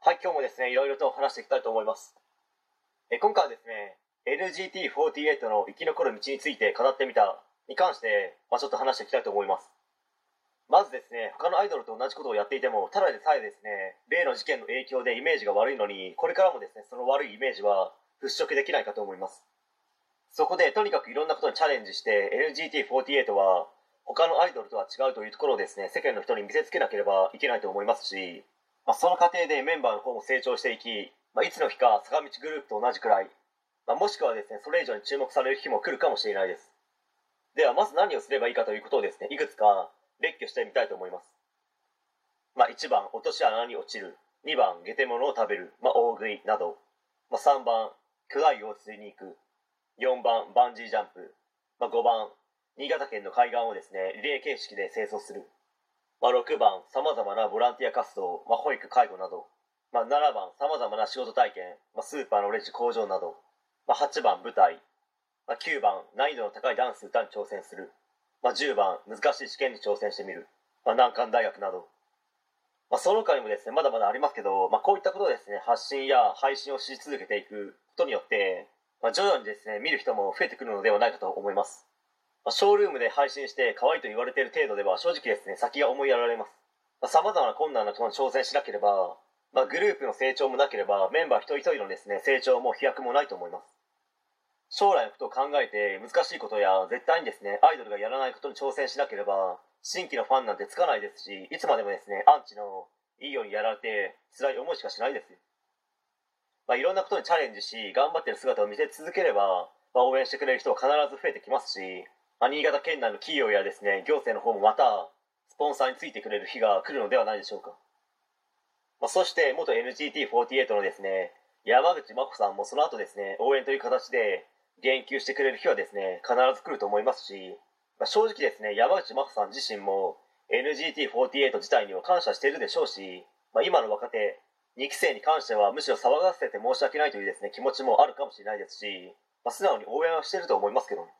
はい、今日もですね、いろいろと話していきたいと思います。え今回はですね、LGT48 の生き残る道について語ってみたに関して、まあ、ちょっと話していきたいと思います。まずですね、他のアイドルと同じことをやっていても、ただでさえですね、例の事件の影響でイメージが悪いのに、これからもですね、その悪いイメージは払拭できないかと思います。そこで、とにかくいろんなことにチャレンジして、LGT48 は、他のアイドルとは違うというところをですね、世間の人に見せつけなければいけないと思いますし、まあ、その過程でメンバーの方も成長していき、まあ、いつの日か坂道グループと同じくらい、まあ、もしくはですねそれ以上に注目される日も来るかもしれないです。ではまず何をすればいいかということをですねいくつか列挙してみたいと思います、まあ、1番落とし穴に落ちる。2番ゲテモノを食べる、まあ、大食いなど、まあ、3番巨大魚を釣りに行く。4番バンジージャンプ、まあ、5番新潟県の海岸をですねリレー形式で清掃する。まあ、6番さまざまなボランティア活動、まあ、保育介護など、まあ、7番さまざまな仕事体験、まあ、スーパーのレジ工場など、まあ、8番舞台、まあ、9番難易度の高いダンス歌に挑戦する、まあ、10番難しい試験に挑戦してみる、まあ、難関大学など、まあ、その他にもですねまだまだありますけど、まあ、こういったことをですね発信や配信をし続けていくことによって、まあ、徐々にですね見る人も増えてくるのではないかと思います。あショールームで配信して可愛いと言われている程度では正直ですね先が思いやられます。さまざ、まな困難なことに挑戦しなければ、まあ、グループの成長もなければメンバー一人一人のですね成長も飛躍もないと思います。将来のことを考えて難しいことや絶対にですねアイドルがやらないことに挑戦しなければ新規のファンなんてつかないですしいつまでもですねアンチのいいようにやられて辛い思いしかしないですまあ、いろんなことにチャレンジし頑張ってる姿を見せ続ければ、まあ、応援してくれる人は必ず増えてきますし、新潟県内の企業やですね行政の方もまたスポンサーについてくれる日が来るのではないでしょうか、まあ、そして元 NGT48 のですね山口真子さんもその後ですね応援という形で言及してくれる日はですね必ず来ると思いますし、まあ、正直ですね山口真子さん自身も NGT48 自体には感謝しているでしょうし、まあ、今の若手2期生に関してはむしろ騒がせて申し訳ないというですね気持ちもあるかもしれないですし、まあ、素直に応援はしていると思いますけどね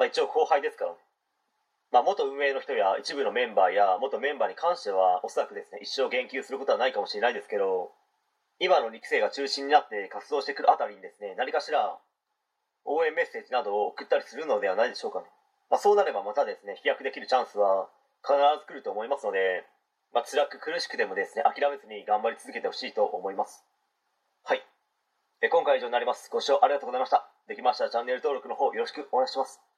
まあ、一応後輩ですからね、まあ、元運営の人や一部のメンバーや元メンバーに関してはおそらくですね一生言及することはないかもしれないですけど今の2期生が中心になって活動してくるあたりにですね何かしら応援メッセージなどを送ったりするのではないでしょうかね、まあ、そうなればまたですね飛躍できるチャンスは必ず来ると思いますので、まあ、辛く苦しくでもですね諦めずに頑張り続けてほしいと思います。はい。え今回は以上になります。ご視聴ありがとうございました。できましたらチャンネル登録の方よろしくお願いします。